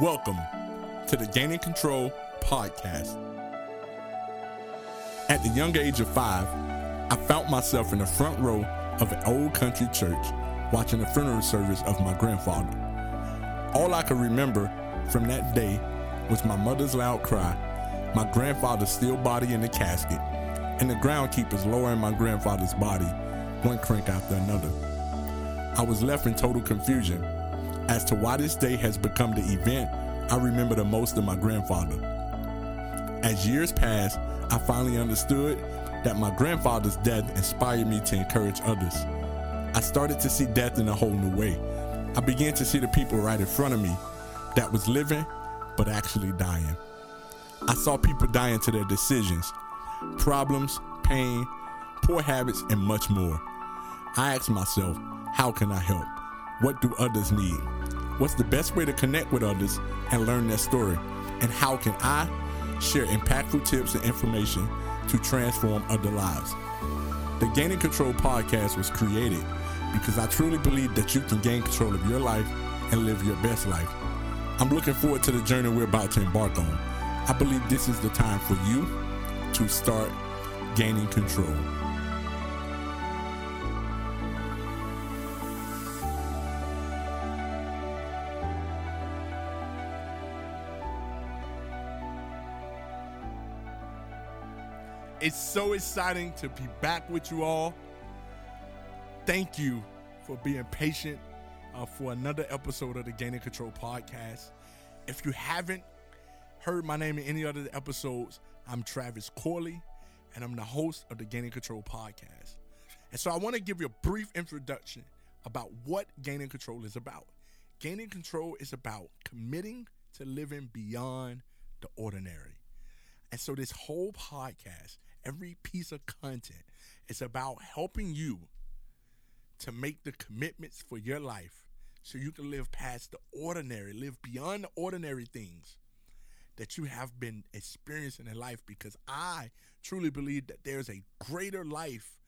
Welcome to the Gaining Control podcast. At the young age of five, I found myself in the front row of an old country church watching the funeral service of my grandfather. All I could remember from that day was my mother's loud cry, my grandfather's still body in the casket, and the groundkeepers lowering my grandfather's body one crank after another. I was left in total confusion as to why this day has become the event I remember the most of my grandfather. As years passed, I finally understood that my grandfather's death inspired me to encourage others. I started to see death in a whole new way. I began to see the people right in front of me that was living but actually dying. I saw people dying to their decisions, problems, pain, poor habits, and much more. I asked myself, how can I help? What do others need? What's the best way to connect with others and learn their story? And how can I share impactful tips and information to transform other lives? The Gaining Control podcast was created because I truly believe that you can gain control of your life and live your best life. I'm looking forward to the journey we're about to embark on. I believe this is the time for you to start gaining control. It's so exciting to be back with you all. Thank you for being patient uh, for another episode of the Gaining Control podcast. If you haven't heard my name in any other episodes, I'm Travis Corley, and I'm the host of the Gaining Control podcast. And so I want to give you a brief introduction about what Gaining Control is about. Gaining Control is about committing to living beyond the ordinary. And so this whole podcast every piece of content is about helping you to make the commitments for your life so you can live past the ordinary, live beyond the ordinary things that you have been experiencing in life because I truly believe that there's a greater life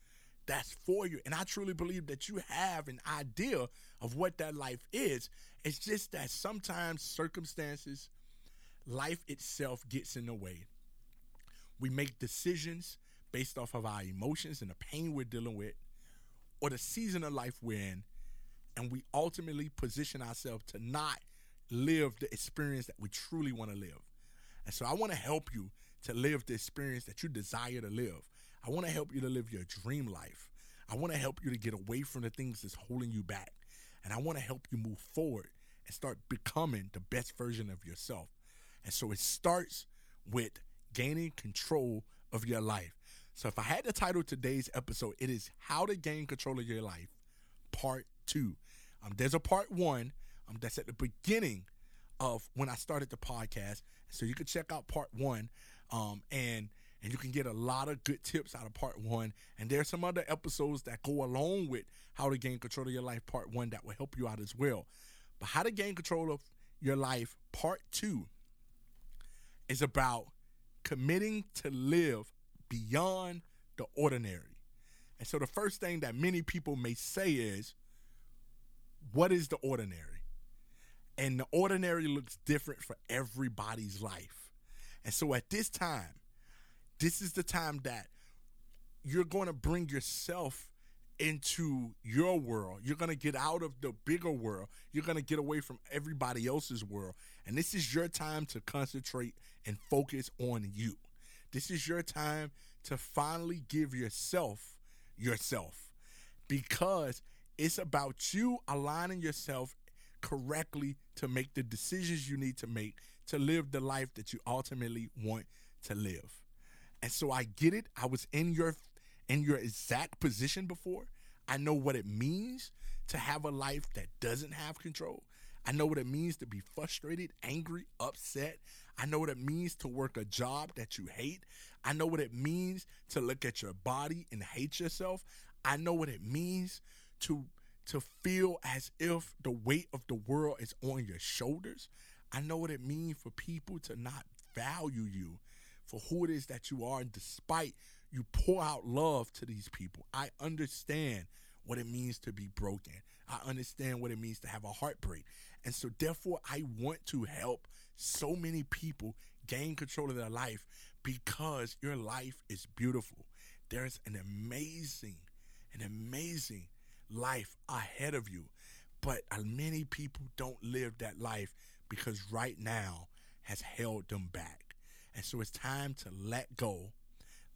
that's for you. And I truly believe that you have an idea of what that life is. It's just that sometimes circumstances, life itself gets in the way. We make decisions based off of our emotions and the pain we're dealing with, or the season of life we're in, and we ultimately position ourselves to not live the experience that we truly want to live. And so I want to help you to live the experience that you desire to live. I want to help you to live your dream life. I want to help you to get away from the things that's holding you back. And I want to help you move forward and start becoming the best version of yourself. And so it starts with gaining control of your life. So if I had to title today's episode, it is How to Gain Control of Your Life, Part 2. Um, there's a part one um, that's at the beginning of when I started the podcast. So you can check out part one. Um, and and you can get a lot of good tips out of part one. And there's some other episodes that go along with how to gain control of your life, part one, that will help you out as well. But how to gain control of your life, part two, is about committing to live beyond the ordinary. And so the first thing that many people may say is, what is the ordinary? And the ordinary looks different for everybody's life. And so at this time, this is the time that you're going to bring yourself into your world. You're going to get out of the bigger world. You're going to get away from everybody else's world. And this is your time to concentrate and focus on you. This is your time to finally give yourself yourself because it's about you aligning yourself correctly to make the decisions you need to make to live the life that you ultimately want to live. And so I get it. I was in your in your exact position before. I know what it means to have a life that doesn't have control. I know what it means to be frustrated, angry, upset. I know what it means to work a job that you hate. I know what it means to look at your body and hate yourself. I know what it means to to feel as if the weight of the world is on your shoulders. I know what it means for people to not value you for who it is that you are, and despite you pour out love to these people. I understand what it means to be broken. I understand what it means to have a heartbreak. And so, therefore, I want to help so many people gain control of their life because your life is beautiful. There's an amazing, an amazing life ahead of you. But uh, many people don't live that life because right now has held them back. And so it's time to let go,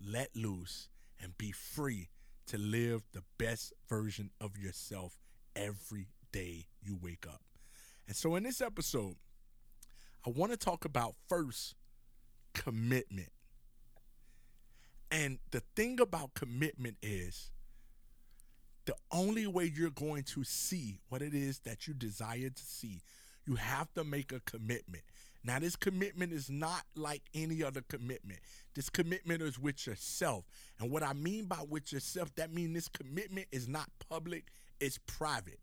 let loose, and be free to live the best version of yourself every day you wake up. And so in this episode, I want to talk about first commitment. And the thing about commitment is the only way you're going to see what it is that you desire to see, you have to make a commitment. Now, this commitment is not like any other commitment. This commitment is with yourself. And what I mean by with yourself, that means this commitment is not public, it's private.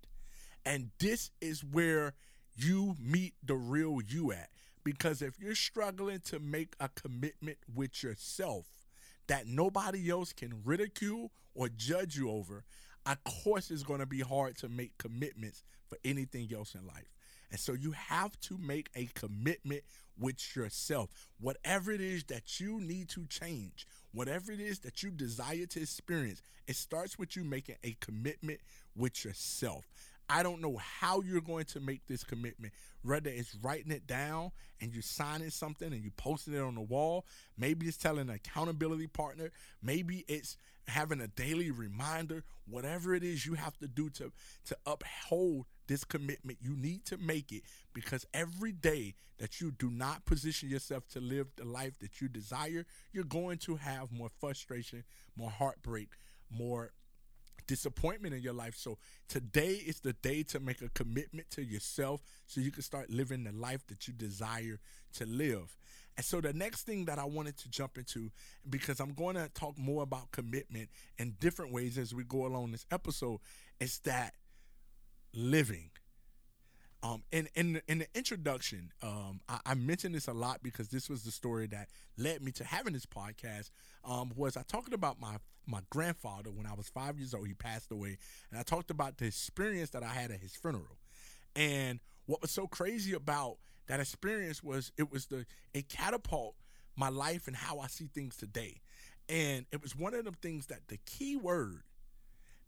And this is where you meet the real you at. Because if you're struggling to make a commitment with yourself that nobody else can ridicule or judge you over, of course it's going to be hard to make commitments for anything else in life. And so you have to make a commitment with yourself. Whatever it is that you need to change, whatever it is that you desire to experience, it starts with you making a commitment with yourself. I don't know how you're going to make this commitment. Whether it's writing it down and you're signing something and you posting it on the wall. Maybe it's telling an accountability partner. Maybe it's having a daily reminder. Whatever it is you have to do to, to uphold this commitment, you need to make it because every day that you do not position yourself to live the life that you desire, you're going to have more frustration, more heartbreak, more disappointment in your life. So today is the day to make a commitment to yourself so you can start living the life that you desire to live. And so the next thing that I wanted to jump into, because I'm going to talk more about commitment in different ways as we go along this episode, is that living. Um, in in in the introduction, um, I, I, mentioned this a lot because this was the story that led me to having this podcast. Um, was I talked about my my grandfather when I was five years old? He passed away, and I talked about the experience that I had at his funeral. And what was so crazy about that experience was it was the it catapult my life and how I see things today. And it was one of the things that the key word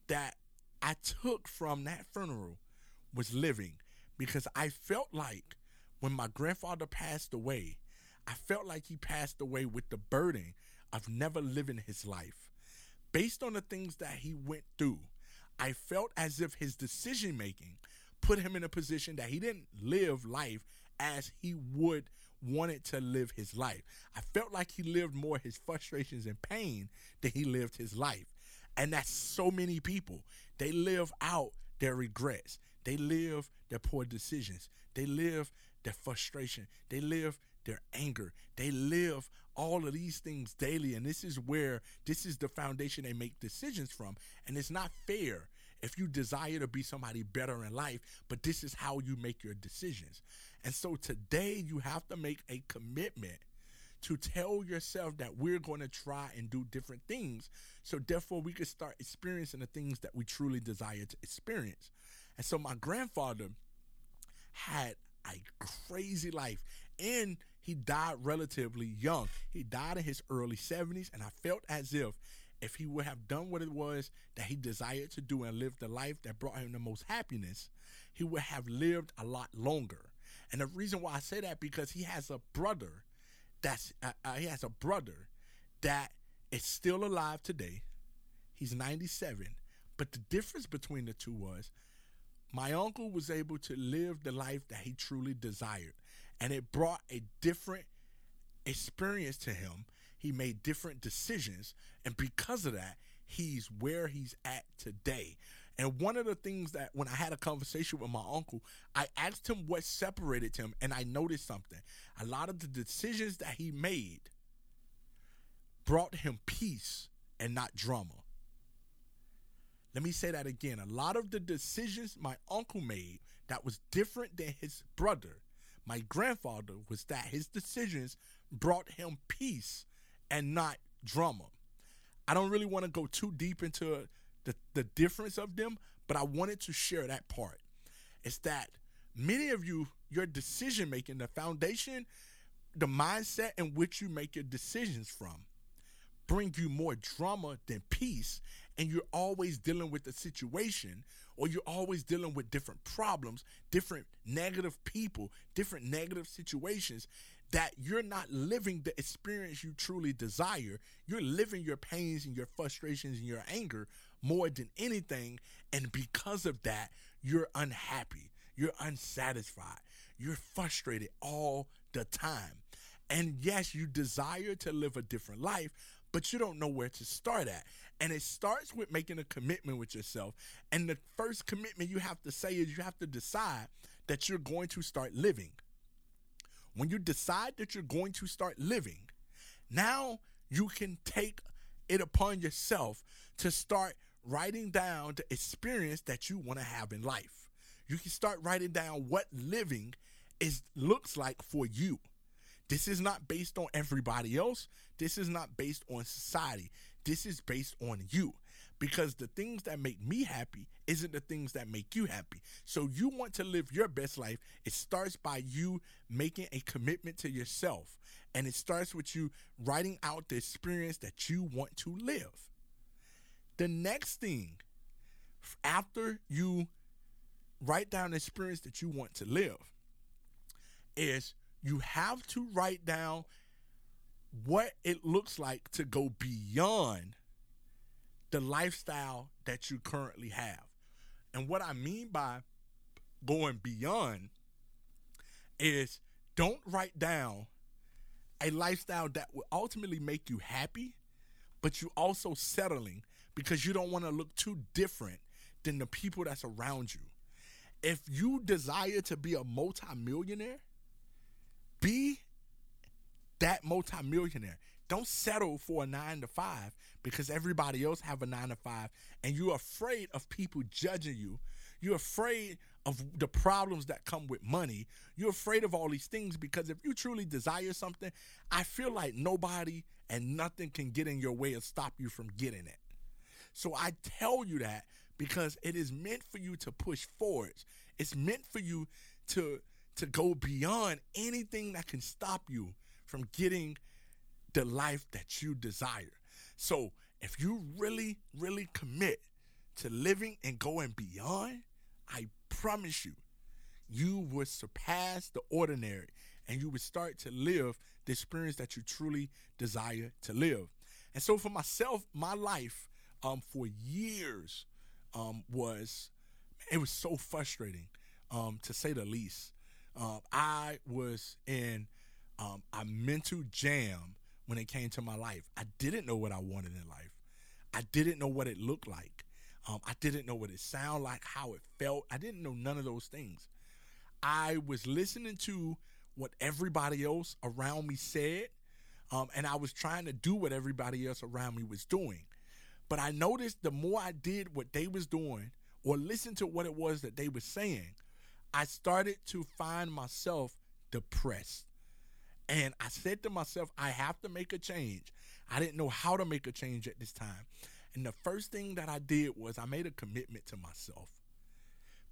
that I took from that funeral was living because I felt like when my grandfather passed away, I felt like he passed away with the burden of never living his life. Based on the things that he went through, I felt as if his decision making put him in a position that he didn't live life as he would wanted to live his life. I felt like he lived more his frustrations and pain than he lived his life. And that's so many people. They live out their regrets. They live their poor decisions. They live their frustration. They live their anger. They live all of these things daily. And this is where, this is the foundation they make decisions from. And it's not fair if you desire to be somebody better in life, but this is how you make your decisions. And so today you have to make a commitment to tell yourself that we're going to try and do different things. So therefore we can start experiencing the things that we truly desire to experience. And so my grandfather had a crazy life and he died relatively young. He died in his early 70s and I felt as if if he would have done what it was that he desired to do and lived the life that brought him the most happiness, he would have lived a lot longer. And the reason why I say that because he has a brother that's uh, he has a brother that is still alive today. He's 97. But the difference between the two was my uncle was able to live the life that he truly desired. And it brought a different experience to him. He made different decisions. And because of that, he's where he's at today. And one of the things that when I had a conversation with my uncle, I asked him what separated him, and I noticed something. A lot of the decisions that he made brought him peace and not drama. Let me say that again. A lot of the decisions my uncle made that was different than his brother, my grandfather, was that his decisions brought him peace and not drama. I don't really want to go too deep into the, the difference of them, but I wanted to share that part. It's that many of you, your decision making, the foundation, the mindset in which you make your decisions from, bring you more drama than peace. And you're always dealing with the situation, or you're always dealing with different problems, different negative people, different negative situations that you're not living the experience you truly desire. You're living your pains and your frustrations and your anger more than anything. And because of that, you're unhappy. You're unsatisfied. You're frustrated all the time. And yes, you desire to live a different life, but you don't know where to start at. And it starts with making a commitment with yourself. And the first commitment you have to say is you have to decide that you're going to start living when you decide that you're going to start living, now you can take it upon yourself to start writing down the experience that you want to have in life. You can start writing down what living is looks like for you. This is not based on everybody else. This is not based on society. This is based on you because the things that make me happy isn't the things that make you happy. So you want to live your best life. It starts by you making a commitment to yourself. And it starts with you writing out the experience that you want to live. The next thing after you write down the experience that you want to live is you have to write down what it looks like to go beyond the lifestyle that you currently have. And what I mean by going beyond is don't write down a lifestyle that will ultimately make you happy, but you also settling because you don't want to look too different than the people that's around you. If you desire to be a multimillionaire, be that multimillionaire. Don't settle for a nine to five because everybody else have a nine to five and you're afraid of people judging you. You're afraid of the problems that come with money. You're afraid of all these things because if you truly desire something, I feel like nobody and nothing can get in your way and stop you from getting it. So I tell you that because it is meant for you to push forward. It's meant for you to to go beyond anything that can stop you from getting the life that you desire. So if you really, really commit to living and going beyond, I promise you, you would surpass the ordinary and you would start to live the experience that you truly desire to live. And so for myself, my life um, for years um, was, it was so frustrating um, to say the least. Uh, I was in um, a mental jam when it came to my life. I didn't know what I wanted in life. I didn't know what it looked like. Um, I didn't know what it sounded like, how it felt. I didn't know none of those things. I was listening to what everybody else around me said, um, and I was trying to do what everybody else around me was doing. But I noticed the more I did what they was doing or listened to what it was that they were saying, I started to find myself depressed. And I said to myself, I have to make a change. I didn't know how to make a change at this time. And the first thing that I did was I made a commitment to myself.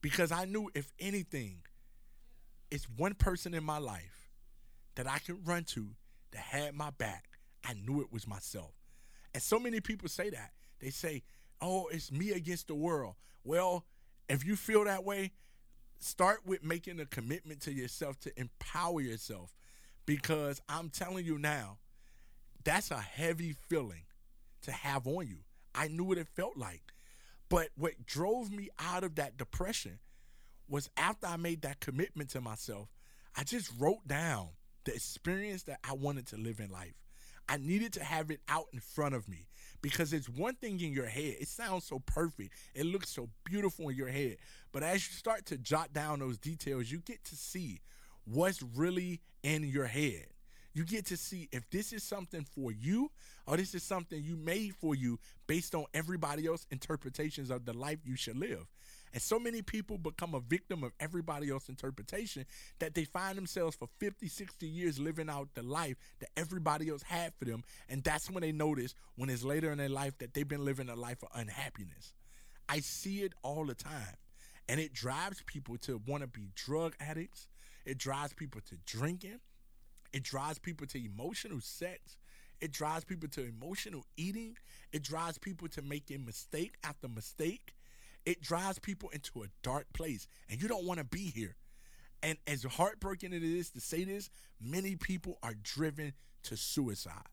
Because I knew if anything, it's one person in my life that I could run to that had my back. I knew it was myself. And so many people say that. They say, oh, it's me against the world. Well, if you feel that way, start with making a commitment to yourself to empower yourself because I'm telling you now, that's a heavy feeling to have on you. I knew what it felt like. But what drove me out of that depression was after I made that commitment to myself, I just wrote down the experience that I wanted to live in life. I needed to have it out in front of me because it's one thing in your head. It sounds so perfect. It looks so beautiful in your head. But as you start to jot down those details, you get to see what's really in your head. You get to see if this is something for you or this is something you made for you based on everybody else interpretations of the life you should live. And so many people become a victim of everybody else's interpretation that they find themselves for 50, 60 years living out the life that everybody else had for them. And that's when they notice when it's later in their life that they've been living a life of unhappiness. I see it all the time. And it drives people to want to be drug addicts. It drives people to drinking. It drives people to emotional sex. It drives people to emotional eating. It drives people to making mistake after mistake. It drives people into a dark place. And you don't want to be here. And as heartbreaking as it is to say this, many people are driven to suicide.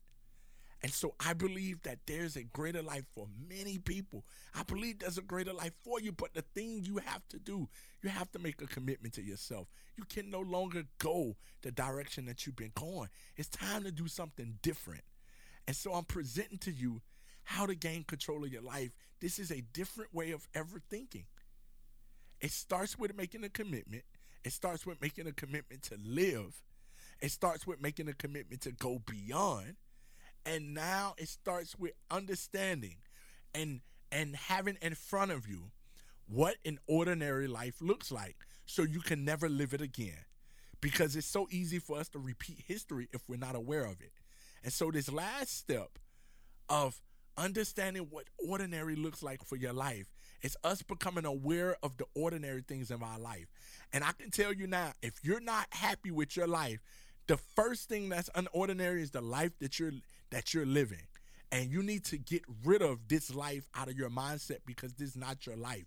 And so I believe that there's a greater life for many people. I believe there's a greater life for you, but the thing you have to do, you have to make a commitment to yourself. You can no longer go the direction that you've been going. It's time to do something different. And so I'm presenting to you how to gain control of your life. This is a different way of ever thinking. It starts with making a commitment. It starts with making a commitment to live. It starts with making a commitment to go beyond and now it starts with understanding and and having in front of you what an ordinary life looks like so you can never live it again because it's so easy for us to repeat history if we're not aware of it and so this last step of understanding what ordinary looks like for your life it's us becoming aware of the ordinary things in our life and i can tell you now if you're not happy with your life the first thing that's unordinary is the life that you're that you're living. And you need to get rid of this life out of your mindset because this is not your life.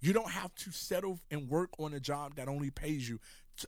You don't have to settle and work on a job that only pays you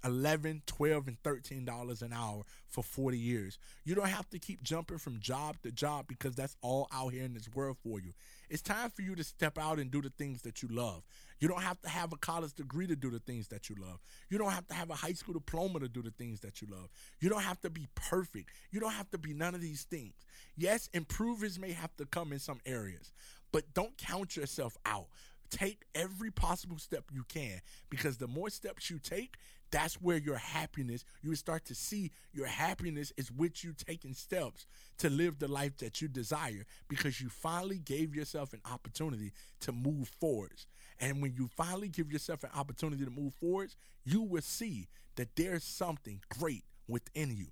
11 12 and 13 dollars an hour for 40 years. You don't have to keep jumping from job to job because that's all out here in this world for you. It's time for you to step out and do the things that you love. You don't have to have a college degree to do the things that you love. You don't have to have a high school diploma to do the things that you love. You don't have to be perfect. You don't have to be none of these things. Yes improvements may have to come in some areas but don't count yourself out take every possible step you can because the more steps you take that's where your happiness you start to see your happiness is with you taking steps to live the life that you desire because you finally gave yourself an opportunity to move forwards. And when you finally give yourself an opportunity to move forwards you will see that there's something great within you.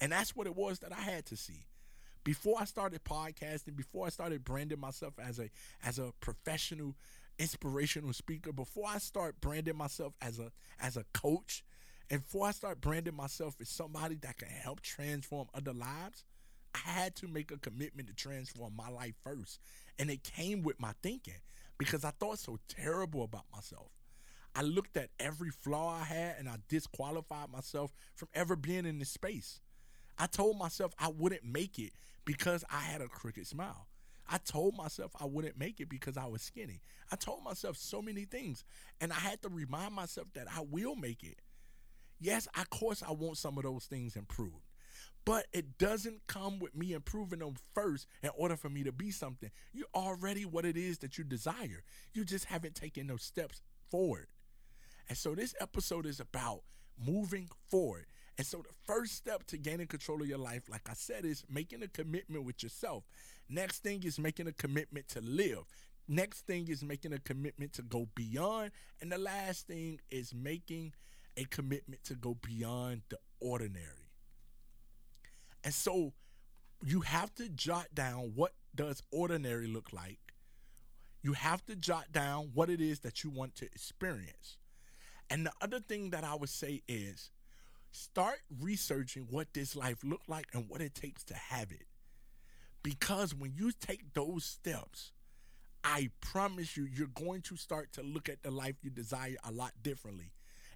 And that's what it was that i had to see. Before I started podcasting, before I started branding myself as a as a professional inspirational speaker, before I start branding myself as a as a coach, and before I start branding myself as somebody that can help transform other lives, I had to make a commitment to transform my life first. And it came with my thinking because I thought so terrible about myself. I looked at every flaw I had and I disqualified myself from ever being in this space. I told myself I wouldn't make it because I had a crooked smile. I told myself I wouldn't make it because I was skinny. I told myself so many things. And I had to remind myself that I will make it. Yes, of course, I want some of those things improved. But it doesn't come with me improving them first in order for me to be something. You're already what it is that you desire. You just haven't taken those steps forward. And so this episode is about moving forward. And so the first step to gaining control of your life, like I said, is making a commitment with yourself. Next thing is making a commitment to live. Next thing is making a commitment to go beyond. And the last thing is making a commitment to go beyond the ordinary. And so you have to jot down what does ordinary look like. You have to jot down what it is that you want to experience. And the other thing that I would say is start researching what this life looked like and what it takes to have it. Because when you take those steps, I promise you, you're going to start to look at the life you desire a lot differently.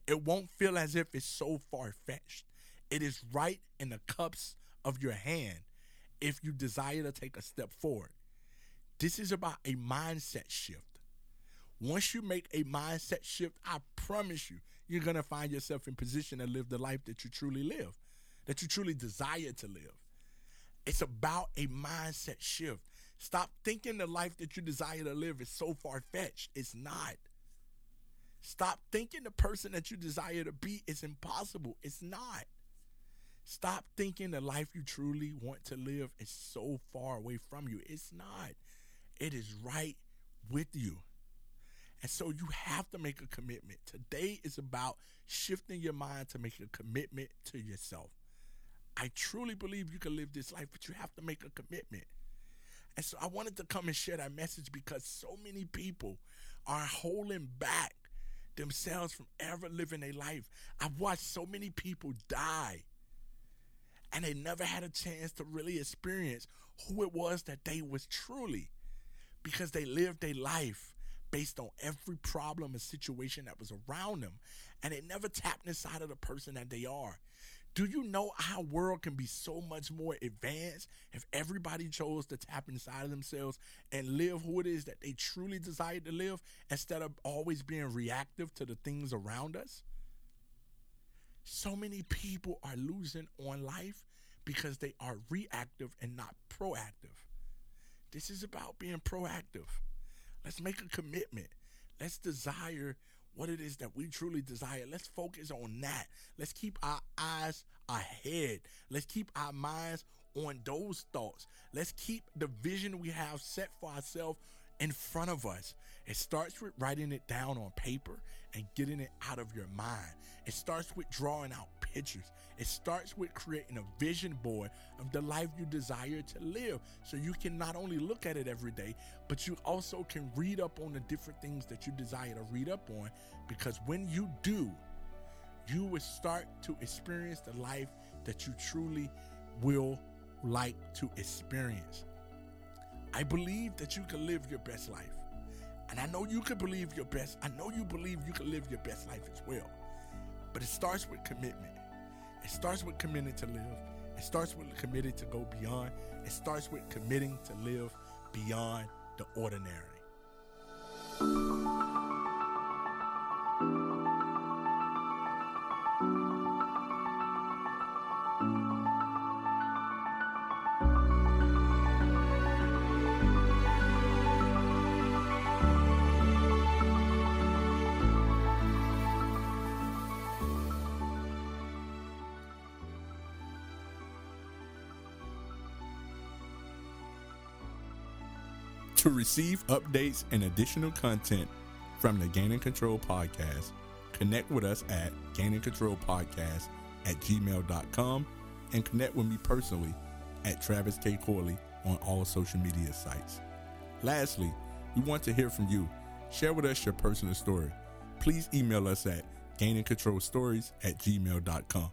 It won't feel as if it's so far fetched. It is right in the cups of your hand if you desire to take a step forward. This is about a mindset shift. Once you make a mindset shift, I promise you, you're going to find yourself in position to live the life that you truly live, that you truly desire to live. It's about a mindset shift. Stop thinking the life that you desire to live is so far fetched. It's not. Stop thinking the person that you desire to be is impossible. It's not. Stop thinking the life you truly want to live is so far away from you. It's not. It is right with you. And so you have to make a commitment. Today is about shifting your mind to make a commitment to yourself. I truly believe you can live this life, but you have to make a commitment. And so I wanted to come and share that message because so many people are holding back themselves from ever living a life. I've watched so many people die and they never had a chance to really experience who it was that they was truly because they lived a life based on every problem and situation that was around them and they never tapped inside of the person that they are do you know our world can be so much more advanced if everybody chose to tap inside of themselves and live who it is that they truly desire to live instead of always being reactive to the things around us? So many people are losing on life because they are reactive and not proactive. This is about being proactive. Let's make a commitment. Let's desire what it is that we truly desire. Let's focus on that. Let's keep our eyes ahead. Let's keep our minds on those thoughts. Let's keep the vision we have set for ourselves in front of us. It starts with writing it down on paper and getting it out of your mind. It starts with drawing out pictures. It starts with creating a vision board of the life you desire to live. So you can not only look at it every day, but you also can read up on the different things that you desire to read up on. Because when you do, you will start to experience the life that you truly will like to experience. I believe that you can live your best life. And I know you can believe your best. I know you believe you can live your best life as well. But it starts with commitment. It starts with committing to live. It starts with committing to go beyond. It starts with committing to live beyond the ordinary. To receive updates and additional content from the Gaining Control podcast, connect with us at Gaining Control Podcast at gmail.com and connect with me personally at Travis K. Corley on all social media sites. Lastly, we want to hear from you. Share with us your personal story. Please email us at gainingcontrolstories at gmail.com.